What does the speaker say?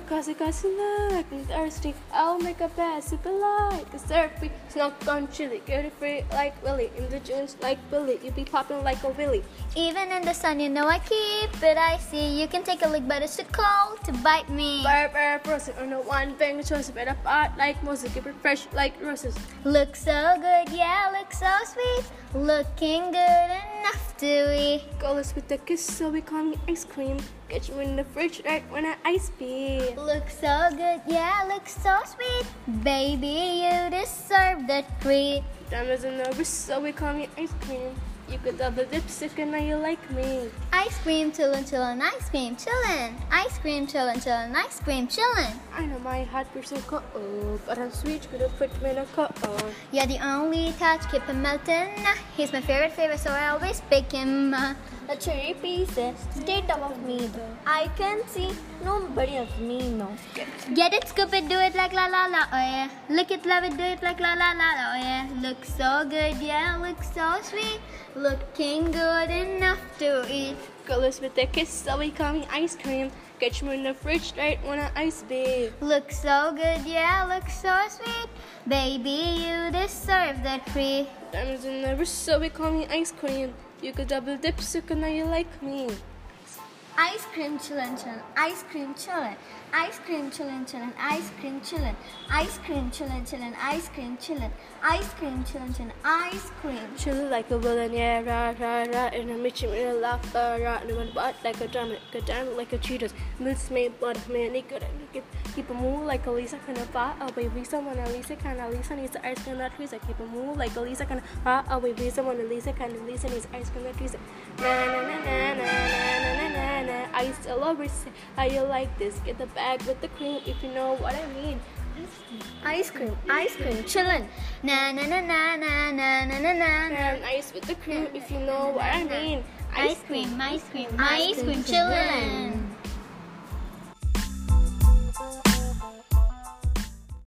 Cause it got like and thirsty. I'll make a bed super light. Cause surfy, snuck on chili. Get it free like Willy. In the jeans like Billy. You be popping like a Willy. Even in the sun, you know I keep it icy. You can take a lick, but it's too cold to bite me. Burr, burr, frozen on the one thing. Choice better part like Moses. Keep it fresh like roses. Look so good, yeah, look so sweet. Looking good enough to eat. Girls with the kiss, so we call me ice cream. Get you in the fridge right when I ice beat. Look so good, yeah, look so sweet. Baby, you deserve the treat. Diamonds in the so we call me ice cream. You could double dipstick and now you like me. Ice cream chillin', chillin', ice cream chillin'. Ice cream chillin', chillin', ice cream chillin'. I know my heart person cold, but I'm sweet, could have put me in a cold. Oh. You're the only touch, keep him melting. He's my favorite favorite, so I always pick him. The cherry pieces stay top of me though. I can see nobody of me no. Get it, scoop it, do it like la la la, oh yeah. Look it, love it, do it like la la la, oh yeah. Look so good, yeah, look so sweet. Looking good enough to eat. Girls with the kiss, so we call me ice cream. Get you in the fridge right when I ice beat. Look so good, yeah, look so sweet. Baby, you deserve that treat. Diamonds in the wrist, so we call me ice cream. You could double dipstick and now you like me. Ice cream chillin' chillin', ice cream chillin', ice cream chillin' chillin', ice cream chillin', ice cream chillin' chillin', ice cream chillin', ice cream chillin' chillin', ice cream. Chill like a yeah, rah, rah, rah. And I'm itching in a laugh, rah. And I'm butt like a diamond, a diamond, like a cheetahs. Moods made blood, man, they good. Keep, a move like a Lisa, kind of far away. Lisa, when a Lisa, kind of Lisa needs ice cream, not Lisa. Keep a move like a Lisa, kind of far away. Lisa, when a Lisa, kind of Lisa needs ice cream, not Lisa. Na na na na na. I still always say how you like this. Get the bag with the cream if you know what I mean. Ice cream, ice cream chillin'. Na na na na na na na na na. And ice with the cream if you know what I mean. Ice cream, ice cream, ice cream chillin'.